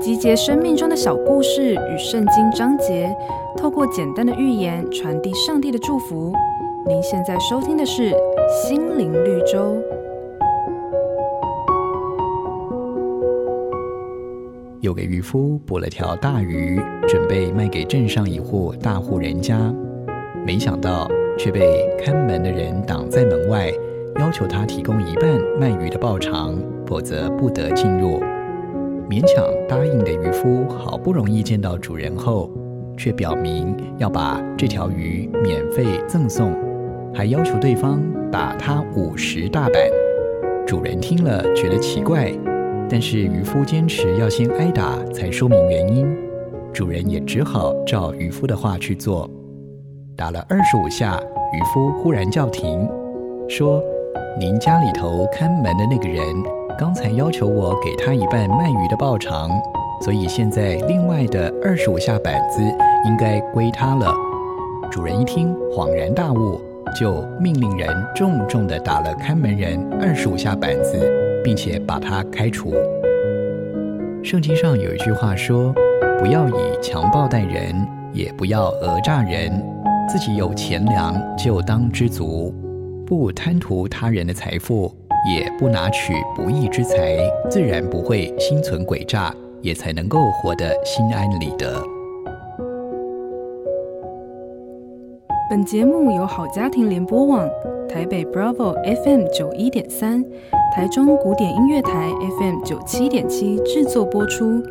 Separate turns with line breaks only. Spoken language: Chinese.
集结生命中的小故事与圣经章节，透过简单的寓言传递上帝的祝福。您现在收听的是《心灵绿洲》。
有个渔夫捕了条大鱼，准备卖给镇上一户大户人家，没想到却被看门的人挡在门外，要求他提供一半卖鱼的报偿，否则不得进入。勉强答应的渔夫，好不容易见到主人后，却表明要把这条鱼免费赠送，还要求对方打他五十大板。主人听了觉得奇怪。但是渔夫坚持要先挨打才说明原因，主人也只好照渔夫的话去做。打了二十五下，渔夫忽然叫停，说：“您家里头看门的那个人，刚才要求我给他一半卖鱼的报偿，所以现在另外的二十五下板子应该归他了。”主人一听，恍然大悟，就命令人重重地打了看门人二十五下板子。并且把他开除。圣经上有一句话说：“不要以强暴待人，也不要讹诈人。自己有钱粮就当知足，不贪图他人的财富，也不拿取不义之财，自然不会心存诡诈，也才能够活得心安理得。”
本节目由好家庭联播网、台北 Bravo FM 九一点三。台中古典音乐台 FM 九七点七制作播出。